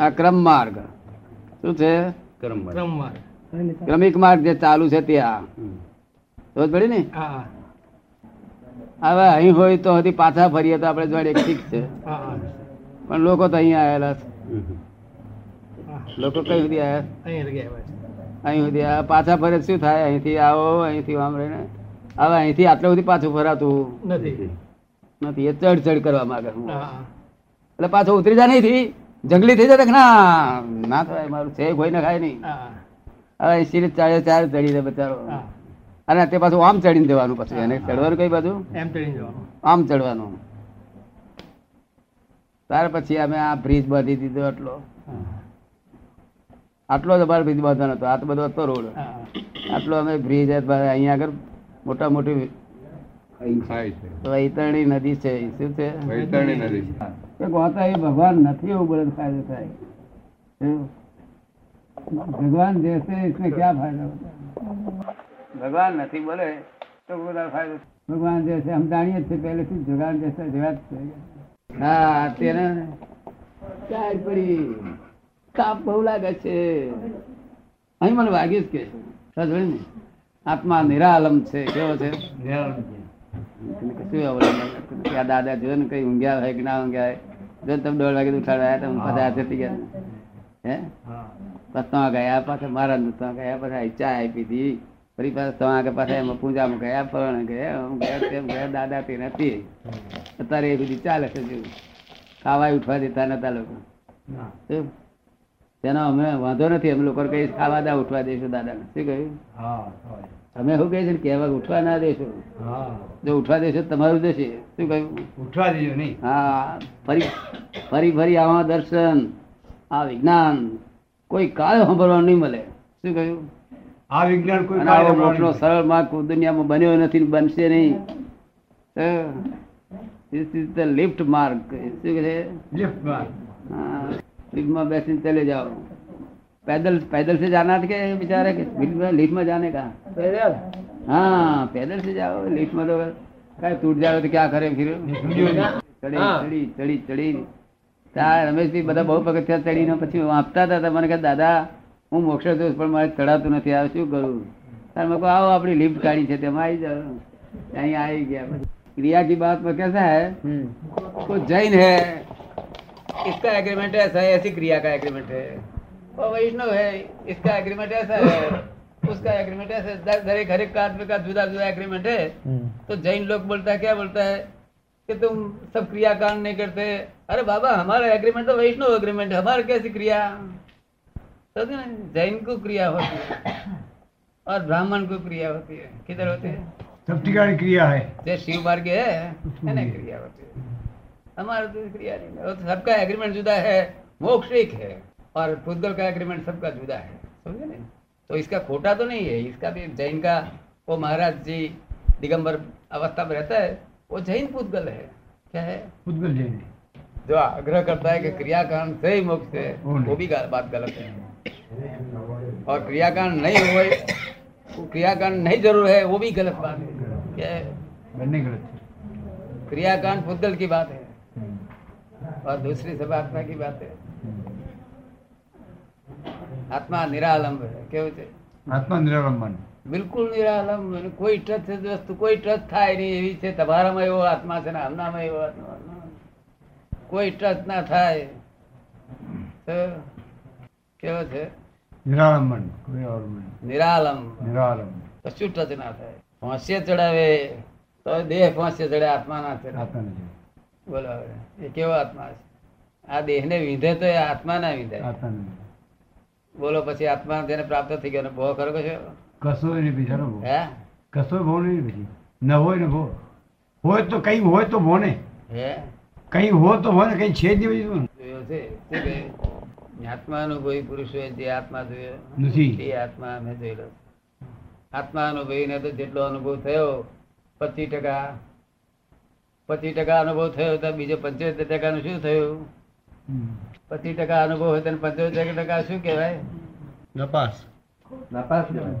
આ ક્રમ માર્ગ. શું છે? કર્મ ક્રમિક માર્ગ જે ચાલુ છે ત્યાં સમજ પડી ને? હવે અહીં હોય તો હજી પાછા ફરીએ તો આપણે જોડે ઠીક છે. પણ લોકો તો અહીં આવેલા છે. લોકો કઈ સુધી આવ્યા અહીં સુધી આવ્યા. પાછા ફરે શું થાય? અહીંથી આવો અહીંથી આમ રહીને. હવે અહીંથી આટલે સુધી પાછું ફરાતું? નથી. નથી. એ ચડ ચડ કરવા માંગે હું એટલે પાછો ઉતરી જાય નહીં જંગલી થઈ જાય ના ના થાય મારું છે કોઈ ના ખાય નહીં. હવે સીરીજ ચાર ચડી દે બચારો. અને તે પાછું આમ ચડીને દેવાનું પછી એને ચડવાનું કઈ બાજુ એમ ચડીને જવાનું. આમ ચડવાનું. ત્યાર પછી અમે આ બ્રિજ બાંધી દીધો આટલો. આટલો જ અમારો બ્રિજ બાંધવાનો હતો. આ તો બધો હતો રોડ આટલો અમે બ્રિજ અહીંયા આગળ મોટા મોટી વૈતરણી નદી છે શું છે? વૈતરણી નદી છે. ગોતા એ ભગવાન નથી એવું બોલે ફાયદો થાય. ભગવાન જૈસે ઇસમે ક્યાં ફાયદા ભગવાન નથી બોલે તો બધા ફાયદો ભગવાન જૈસે હમ જાણીએ છીએ પહેલેથી ભગવાન જૈસે જવાત છે. હા તેને ચાર પડી. કાપ બહુ લાગે છે. અહીં મને વાગ્યું જ કે આત્મા નિરાલમ છે. કેવો છે? નિરાલમ છે. કશું અવલંબન આ દાદા જો ને કઈ ઊંઘ્યા હોય કે ના ઊંઘ્યા હોય. જો તમે દોઢ વાગે ઉઠાડવા તમે બધા હાથે થઈ ગયા. હે? ત્યાં ગયા પાછા મારા ત્યાં ગયા પાછા ચા આપી હતી ફરી પાછા ત્યાં આગળ પાછા એમાં પૂજામાં ગયા ફરણ ગયા ગયા તેમ ગયા દાદા તે નથી. અત્યારે એ બધી ચાલે છે જેવું. ખાવા ઉઠવા દેતા નતા લોકો. તેનો અમે વાંધો નથી અમે લોકો કઈ ખાવા દા ઉઠવા દઈશું દાદાને. શું કહ્યું? તમે શું કહે છે કહેવા ઉઠવા ના દેશો. જો ઉઠવા દેશો તમારું જશે શું કહ્યું? ઉઠવા દેજો નહીં. હા ફરી ફરી ફરી આવા દર્શન આ વિજ્ઞાન. કોઈ કાળ સાંભળવા નહીં મળે. શું કહ્યું? આ વિજ્ઞાન કોઈ આવો મોટો સરળ માર્ગ દુનિયામાં બન્યો નથી બનશે નહીં. ધ લિફ્ટ માર્ગ શું કહે લિફ્ટ માર્ગ હા લિફ્ટમાં બેસીને ચલે જાઓ. पैदल पैदल से जाना था क्या बेचारे के लिफ्ट में लिफ्ट में जाने का हाँ पैदल से जाओ लिफ्ट में तो क्या टूट जाओ तो क्या करें फिर ચડી હા. ચડી ચડી ચડી ત્યાં રમેશભાઈ બધા બહુ પગથિયા ચડીને પછી વાંચતા હતા તો મને કહે દાદા હું મોક્ષ દોષ પણ મારે ચડાતું નથી આવે શું કરું તાર મેં કહું આવો આપણી લિફ્ટ કાઢી છે તેમાં આવી જાઓ અહીં આવી ગયા क्रिया की बात में कैसा है वो जैन है इसका एग्रीमेंट ऐसा है ऐसी क्रिया का एग्रीमेंट है और वैष्णव है इसका एग्रीमेंट ऐसा है उसका एग्रीमेंट ऐसा है दर- दर हर एक आदमी का जुदा जुदा एग्रीमेंट है तो जैन लोग बोलता है क्या बोलता है? कि तुम सब क्रियाकांड नहीं करते। अरे बाबा हमारा एग्रीमेंट तो वैष्णव एग्रीमेंट है हमारा कैसी क्रिया? समझे ना जैन को क्रिया होती है और ब्राह्मण को क्रिया होती है। किधर होती है? सब ठिकानी क्रिया है। जो शिव मार्ग है है ना क्रिया होती है। हमारा तो क्रिया नहीं है वो तो सबका एग्रीमेंट जुदा है मोक्ष एक है। और पुद्गल का एग्रीमेंट सबका जुदा है समझे ना? तो इसका खोटा तो नहीं है इसका भी जैन का वो महाराज जी दिगंबर अवस्था में रहता है वो जैन पुद्गल है। क्या है? उद्गल जैन जो आग्रह करता है कि क्रियाकांड से ही मोक्ष है वो भी बात गलत है। और क्रियाकांड नहीं हुए क्रियाकांड नहीं ज़रूर है वो भी गलत बात है। क्या है? गलत क्रियाकांड पुद्गल की बात है। और दूसरी सब आत्मा की बात है। આત્મા નિરાલંબ છે. કેવું છે? આત્મા નિરાલંબન. બિલકુલ નિરાલંબ કોઈ ટચ વસ્તુ કોઈ ટચ થાય નહીં એવી છે. તમારામાં એવો આત્મા છે ને આમનામાં એવો આત્મા કોઈ ટચ ના થાય. કેવો છે? નિરાલંબન નિરાલંબ. નિરાલંબ. કશું ટચ ના થાય. ફાંસીએ ચડાવે તો દેહ ફાંસીએ ચડે આત્મા ના ચડે. બોલો એ કેવો આત્મા છે? આ દેહને વિંધે તો એ આત્મા ના વિંધાય. બોલો પછી આત્મા તેને પ્રાપ્ત થઈ ગયો. ભો ખરો કશો? કશો નહીં બીજાનો ભો હે? કશો ભો નહીં પછી ન હોય ને ભો હોય તો કઈ હોય તો ભો ને હે? કઈ હોય તો હોય ને કઈ છે જ નહીં બીજું જોયો છે? શું કહે આત્મા અનુભવી જે આત્મા જોયો. નથી. એ આત્મા અમે જોયેલો. આત્માનુભવી આત્મા અનુભવી ને તો જેટલો અનુભવ થયો પચીસ ટકા. પચીસ ટકા અનુભવ થયો તો બીજો પંચોતેર ટકાનું શું થયું. પચીસ ટકા અનુભવ હોય તો પંચોતેર ટકા શું કહેવાય? નપાસ. નપાસ કહેવાય?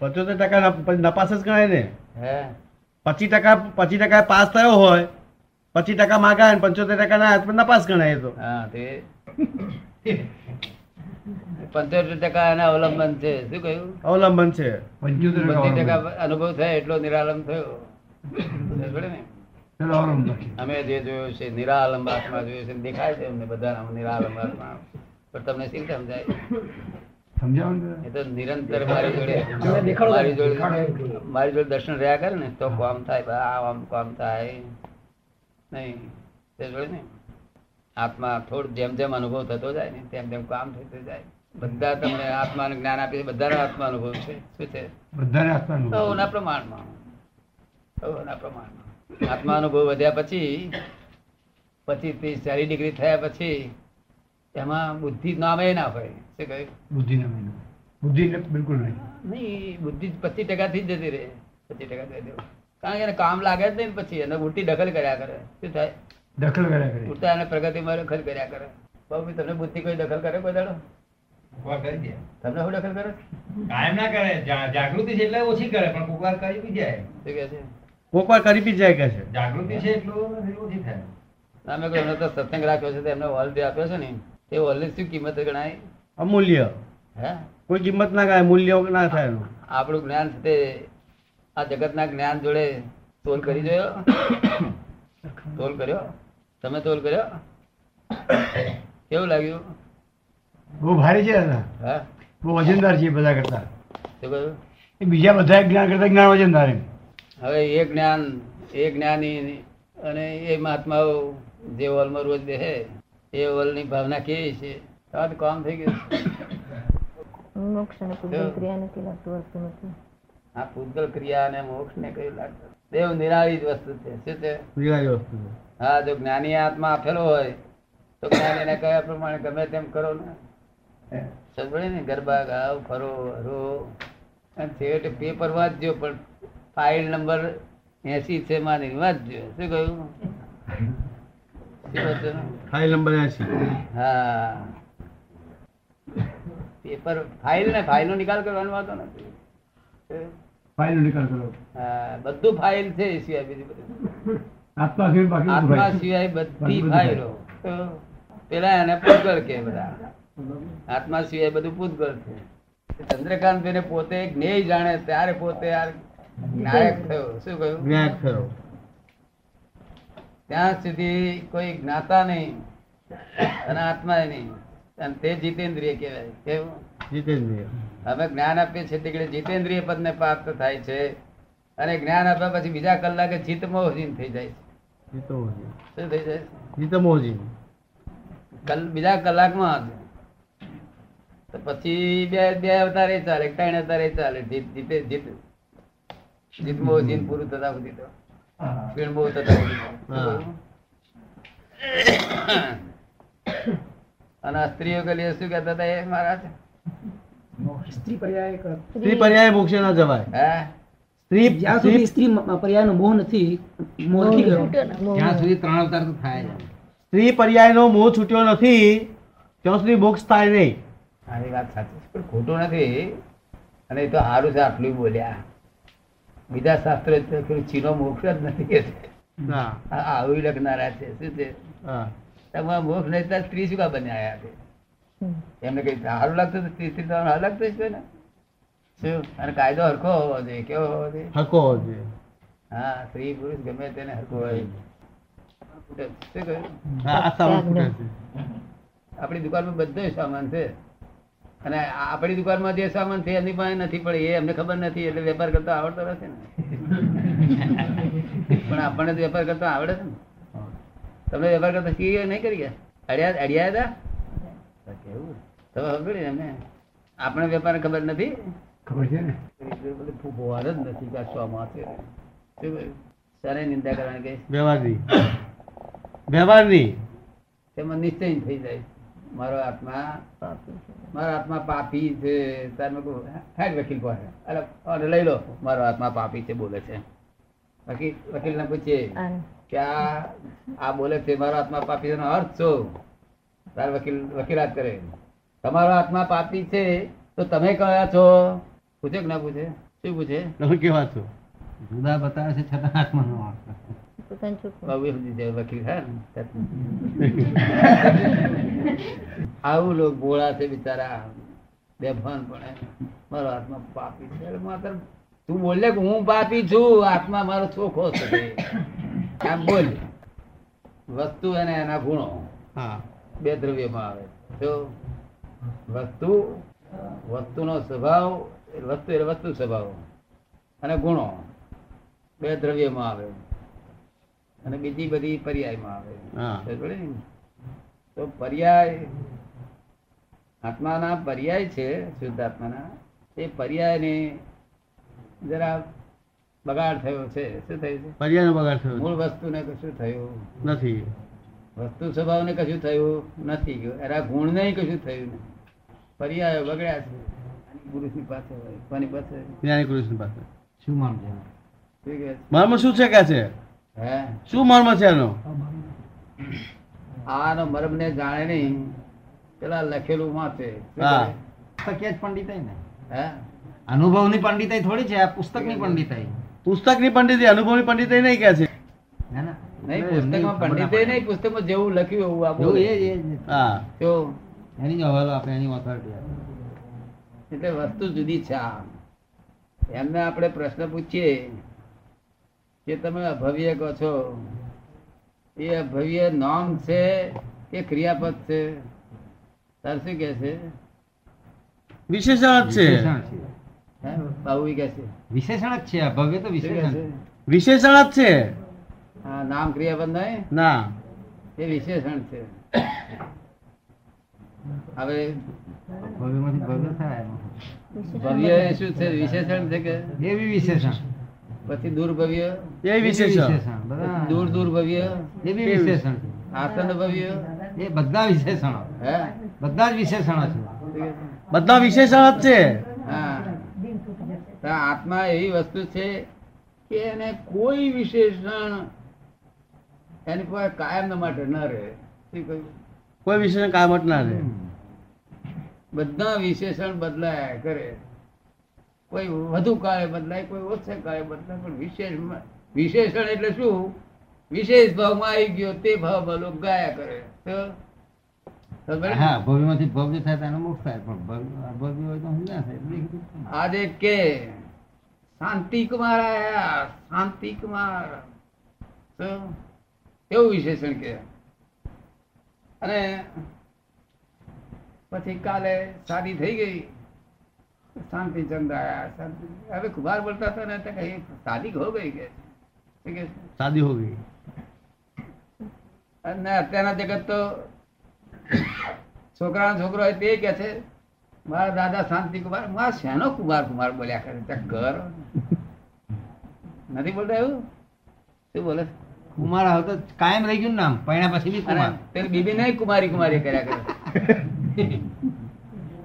પચોતેર ટકા નપાસ જ ગણાય ને? પચીસ ટકા પચીસ ટકા પાસ થયો હોય પચીસ ટકા માગા ને પંચોતેર ટકા ના હાથમાં નપાસ ગણાય તો. પંચોતેર ટકા એના અવલંબન છે. શું કહ્યું? અવલંબન છે. પંચોતેર ટકા અનુભવ થાય એટલો નિરાલંબ થયો. ને. અમે જે જોયું છે નિરાલંબ આત્મા જોયું છે દેખાય છે અમને બધા નિરાલંબ આત્મા. પણ તમને શું સમજાય? સમજાવો તો નિરંતર મારી જોડે મારી જોડે મારી જોડે દર્શન રહ્યા કરે ને તો કામ થાય આ આમ કામ થાય. નહીં તે જોડે ને આત્મા થોડું જેમ જેમ અનુભવ થતો જાય ને તેમ તેમ કામ થતું જાય. બધા તમને આત્માનું જ્ઞાન આપે છે બધાનો આત્મા અનુભવ છે. શું છે? બધાને આત્માનું પ્રમાણમાં. પ્રમાણમાં. આત્મા અનુભવ વધ્યા પછી પછી ત્રીસ ચાલીસ ડિગ્રી થયા પછી એમાં બુદ્ધિ નામે ના હોય. શું કહ્યું બુદ્ધિ નામે બુદ્ધિ બિલકુલ નહીં. નહીં બુદ્ધિ પચીસ ટકાથી જ જતી રહે. પચીસ ટકા કારણ કે એને કામ લાગે જ નહીં પછી એને ઉલટી દખલ કર્યા કરે. શું થાય? દખલ કર્યા કરે. ઉલટા એને પ્રગતિમાં દખલ કર્યા કરે. બાબુ તમને બુદ્ધિ કોઈ દખલ કરે કોઈ દાડો? તમને શું દખલ કરે? કાયમ ના કરે. જાગૃતિ છે એટલે ઓછી કરે પણ કોક વાર કરી બી જાય. શું કહે છે? કોક વાર કરી બી જાય કે છે? જાગૃતિ છે એટલું નથી થાય. તમે કોઈ તો સત્સંગ રાખ્યો છે તો એમને હોલ જે આપ્યો છે ને. તે હોલની શું કિંમત ગણાય? અમૂલ્ય. હે? કોઈ કિંમત ના ગણાય મૂલ્ય ના થાય એનું. આપણું જ્ઞાન છે તે આ જગતના જ્ઞાન જોડે તોલ કરી જોયો? તોલ કર્યો? તમે તોલ કર્યો? કેવું લાગ્યું? બહુ ભારે છે હા? બહુ વજનદાર છે બધા કરતા. શું કહ્યું? એ બીજા બધા જ્ઞાન કરતા જ્ઞાન વજનદાર એમ. હવે એ જ્ઞાન એ જ્ઞાની અને એ મહાત્માઓ જે હોલમાં રોજ બેસે એ હોલની ભાવના કેવી છે? તો કામ થઈ ગયું મોક્ષ અને પૂજન ક્રિયા નથી લાગતું વસ્તુ નથી. આ પૂજન ક્રિયા અને મોક્ષ ને કયું લાગતું દેવ નિરાળી જ વસ્તુ છે. શું છે? નિરાળી વસ્તુ હા જો જ્ઞાની આત્મા આપેલો હોય તો જ્ઞાનીને કયા પ્રમાણે ગમે તેમ કરો ને? સમજે ને? ગરબા ગાવ ફરો હરો. અને છેવટે પેપર વાંચજો પણ ફાઇલ નંબર એસી છે માની વાંચજો શું કહ્યું? File number AC. હા. પેપર ફાઇલ ને ફાઇલ નો નિકાલ કરવાનો વાતો નથી. ફાઇલનો નિકાલ કરો. હા બધું ફાઇલ છે એ સિવાય બીજું બધું. આત્મા સિવાય બાકી આત્મા સિવાય બધી ફાઇલો પેલા એને પૂતગળ કે બધા. આત્મા સિવાય બધું પૂતગળ છે. ચંદ્રકાંત પોતે જ્ઞેય જાણે ત્યારે પોતે આ થયો. શું કહ્યું? ત્યાં સુધી કોઈ જ્ઞાતા નહીં અને આત્મા નહીં. અને તે જીતેન્દ્રિય કહેવાય. કેવું? જીતેન્દ્રિય. અમે જ્ઞાન આપીએ છીએ તે જીતેન્દ્રિય પદને પ્રાપ્ત થાય છે. અને જ્ઞાન આપ્યા પછી બીજા કલાકે ચિત્ત મોહજીન થઈ જાય છે. જીતમોહજી શું થઈ જાય? કલ બીજા કલાકમાં. તો પછી બે બે અવતારે ચાલે ત્રણ અવતારે ચાલે. જીત જીતે જીત. જીતમો જીત પૂરું થતા સુધી તો. પીણમો થતા સુધી અને આ સ્ત્રીઓ કલીએ શું કહેતા હતા એ મહારાજ? સ્ત્રી પર્યાય સ્ત્રી પર્યાય મોક્ષે ના જવાય. હે? સ્ત્રી જ્યાં સુધી સ્ત્રી પર્યાયનો મોહ નથી મોહ નથી ગયો. ત્યાં સુધી ત્રણ અવતાર તો થાય સ્ત્રી સ્ત્રી પર્યાયનો મોહ છૂટ્યો નથી ત્યાં સુધી મોક્ષ થાય નહીં. આની વાત સાચી પણ ખોટું નથી. અને એ તો સારું છે આટલું બોલ્યા. બીજા શાસ્ત્ર ચીનો મોક્ષ જ નથી કે છે. ના આ આવું લખનારા છે શું છે? તમારા મોક્ષ નહીં ત્યાં સ્ત્રી શું બને બન્યા આયા છે? એમને કઈ સારું લાગતું સ્ત્રી સ્ત્રી તમારે અલગ થઈ છે ને? શું? અને કાયદો હરખો હોવો જોઈએ કેવો હોવો જોઈએ? હરખો હોવો જોઈએ. હા સ્ત્રી પુરુષ ગમે તેને હરખો હોય. શું કહ્યું? આપણી દુકાનમાં બધો સામાન છે. અને આ આપણી દુકાનમાં જે સામાન છે એની પાસે નથી પણ એ અમને ખબર નથી એટલે વેપાર કરતા આવડતો નથી ને. પણ આપણને તો વેપાર કરતા આવડે છે ને. તમને વેપાર કરતા શીખી નહીં કરી ગયા? અડિયા અડિયા હતા? કેવું? તમે ખબર ને આપણે વેપાર ખબર નથી? ખબર છે ને? ફૂફુવાર જ નથી કાચવામાં છે? શાને નિંદા કરવાની કઈ વ્યવહારની. વ્યવહારની. તેમાં નિશ્ચય થઈ જાય. મારો આત્મા મારો આત્મા પાપી છે. તાર હેડ વકીલ પાસે. અરે લઈ લો. મારો આત્મા પાપી છે બોલે છે. વકીલ વકીલને પૂછીએ આને. કે આ આ બોલે છે મારો આત્મા પાપી નો એનો અર્થ શું? તાર વકીલ વકીલાત કરે. તમારો આત્મા પાપી છે તો તમે કયા છો? પૂછે કે ના પૂછે? શું પૂછે? તમે કેવા છો? જુદા બતાવે છે છતાં આત્માનો આવું લોક ભોળા છે બિચારા. બેભાન પણ મારો આત્મા પાપી છે. તું બોલે કે હું પાપી છું. આત્મા મારો ચોખ્ખો છે. આમ બોલ. વસ્તુ અને એના ગુણો. હા. બે દ્રવ્યમાં આવે. જો વસ્તુ વસ્તુનો સ્વભાવ વસ્તુ એટલે વસ્તુ સ્વભાવ. અને ગુણો. બે દ્રવ્યમાં આવે. અને બીજી બધી પર્યાયમાં આવે? તો પર્યાય આત્માના પર્યાય છે શુદ્ધ આત્માના એ પર્યાયને જરા બગાડ થયો છે. શું થયું છે? પર્યાયનો બગાડ થયો મૂળ વસ્તુને કશું થયું નથી. વસ્તુ સ્વભાવને કશું થયું નથી એના ગુણને કશું થયું નથી. પર્યાયો બગડ્યા છે. પુરુષની પાસે હોય. કોની પાસે? જ્ઞાની પુરુષની પાસે. શું માન છે? શું કહે છે? મર્મ શું છે કે છે? શું મર્મ છે એનો આનો મર્મ ને જાણે નહીં. પેલા લખેલું વાંચે. પુસ્તકીય જ પંડિતાઈ ને. હે? અનુભવની પંડિતાઈ થોડી છે આ પુસ્તકની પંડિતાઈ. પુસ્તકની પંડિતી અનુભવની પંડિતી નહીં કે છે. ના ના. નહીં પુસ્તકમાં પંડિતે નહીં પુસ્તકમાં જેવું લખ્યું એવું આ એ જ, એ. જ. હા. જો. એની હવાલો આપે એની ઓથોરિટી એટલે વસ્તુ જુદી છે એમને આપણે પ્રશ્ન પૂછીએ. કે તમે અભવ્ય કહો છો? એ અભવ્ય નામ છે કે ક્રિયાપદ છે? તાર શું કે છે? વિશેષણ છે. વિશેષણ બાબુ કે છે. વિશેષણ જ છે અભવ્ય ભવ્ય તો વિશેષણ. વિશેષણ જ છે. હા નામ ક્રિયાપદ નહીં? ના. એ વિશેષણ છે. હવે ભવ્યમાંથી ભવ્ય થાય. ભવ્ય શું છે? વિશેષણ છે કે? એવી વિશેષણ પછી દૂર ભવ્ય એ વિશેષણ. દૂર દૂર ભવ્ય એ બી વિશેષણ આસન ભવ્ય. એ બધા વિશેષણો. હે? બધા જ વિશેષણો છે? બધા વિશેષણ જ છે. હા. આત્મા એવી વસ્તુ છે કે એને કોઈ વિશેષણ એની પાસે કાયમ માટે ન રહે. કહ્યું? કોઈ વિશેષણ કાયમ ના રહે. બધા વિશેષણ બદલાયા કરે. કોઈ વધુ કાળે બદલાય કોઈ ઓછે કાળે બદલાય પણ વિશેષ વિશેષણ એટલે શું? વિશેષ ભાવમાં આવી ગયો તે ભાવ લોકો ગાયા કરે. આજે કે શાંતિ કુમાર આયા શાંતિ કુમાર. એવું વિશેષણ કે? અને પછી કાલે શાદી થઈ ગઈ. શાંતિ ચંદ આયા શાંતિ. હવે કુમાર બોલતા હતા ને કઈ શાદી હો ગઈ કે? શાદી હો ગઈ. અને અત્યારના જગત તો છોકરા છોકરો હોય તે કે છે મારા દાદા શાંતિ કુમાર મારા શેનો કુમાર કુમાર બોલ્યા કરે ત્યાં ઘર. નથી બોલતા એવું? શું બોલે કુમાર હવે તો કાયમ રહી ગયું નામ પૈણા પછી બી કુમાર. પેલી બીબી નહીં કુમારી કુમારી કર્યા કરે.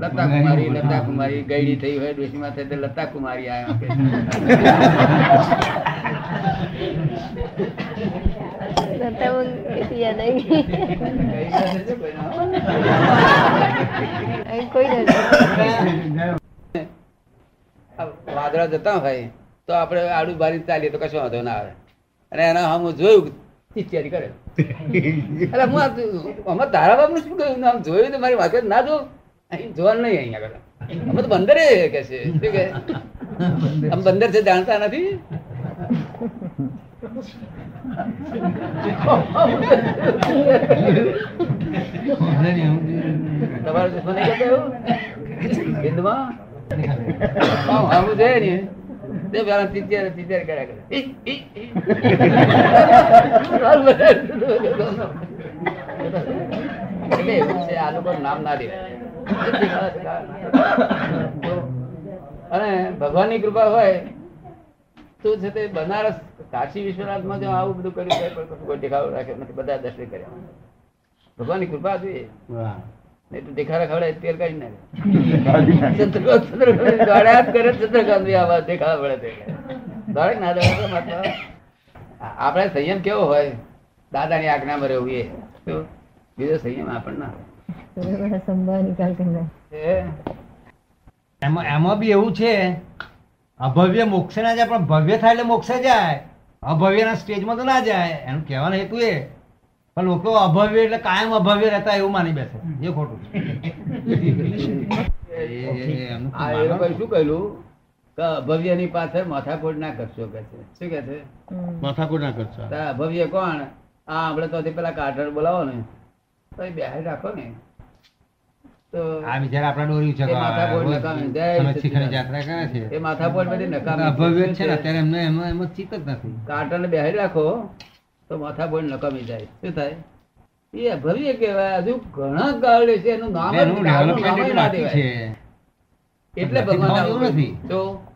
લતા કુમારી લતા કુમારી ગયડી થઈ હોય ડોશીમાં થાય તો લતા કુમારી આવ્યા હું વાદળા જતા હોય તો આપણે આડું બારી ચાલીએ તો કશો વાંધો ના આવે. અને એના હમ જોયું ચિચિયારી કરે. એટલે હું આ અમારે શું કહ્યું? આમ જોયું તો મારી વાત ના જો અહીં જોવાનું નહીં અહીંયા આગળ. અમે તો બંદર કે છે. શું કે? આમ બંદર છે, જાણતા નથી? તમારે દુશ્મન કરે. એટલે આ લોકો નામ ના દેવાય અને ભગવાનની કૃપા હોય તો છે તે બનારસ કાશી વિશ્વનાથમાં જો આવું બધું કર્યું છે પણ કોઈ દેખાવ રાખ્યો નથી બધા દર્શન કર્યા. ભગવાનની કૃપા જોઈએ. નહીં તો દેખાડા ખવડાય તેલ કાઢી નાખે ચંદ્રકાંત ચંદ્રકાંત દોડ્યા કરે ચંદ્રકાંત બી આવા દેખાડા પડે દોડે ના દોડે માત્ર આપણે સંયમ કેવો હોય? દાદાની આજ્ઞામાં રહેવું એ? બીજો સંયમ આપણને એમાં એમાં બી એવું છે અભવ્ય મોક્ષે ના જાય પણ ભવ્ય થાય એટલે મોક્ષે જાય. અભવ્યના સ્ટેજમાં તો ના જાય. એનું કહેવાનો હેતુ એ. પણ લોકો અભવ્ય એટલે કાયમ અભવ્ય રહેતા એવું માની બેસે. એ ખોટું. એ- શું કહ્યું કે અભવ્યની પાછળ માથાકૂટ ના કરશો કે છે. શું કે છે. માથાકૂટ ના કરશો. અભવ્ય કોણ? આ આપણે તો પેલા કાટર બોલાવો ને. બેહાડી રાખો ને. તો આ બિચારા આપણા ડોરી એ નકામી. જય સમજ શીખવાની સચ્ચિદાનંદ. યાત્રા કરે છે. એ માથાકૂટ બધી નકામી અભવ્ય છે ને અત્યારે એમને એમાં એમાં ચિત્ત જ નથી. કાટરને બેહાડી રાખો તો માથાકૂટ નકામી જાય. શું થાય? એ અભવ્ય કહેવાય. હજુ ઘણા ગાળ છે એનું નામ એટલું ભગવાન નથી. તો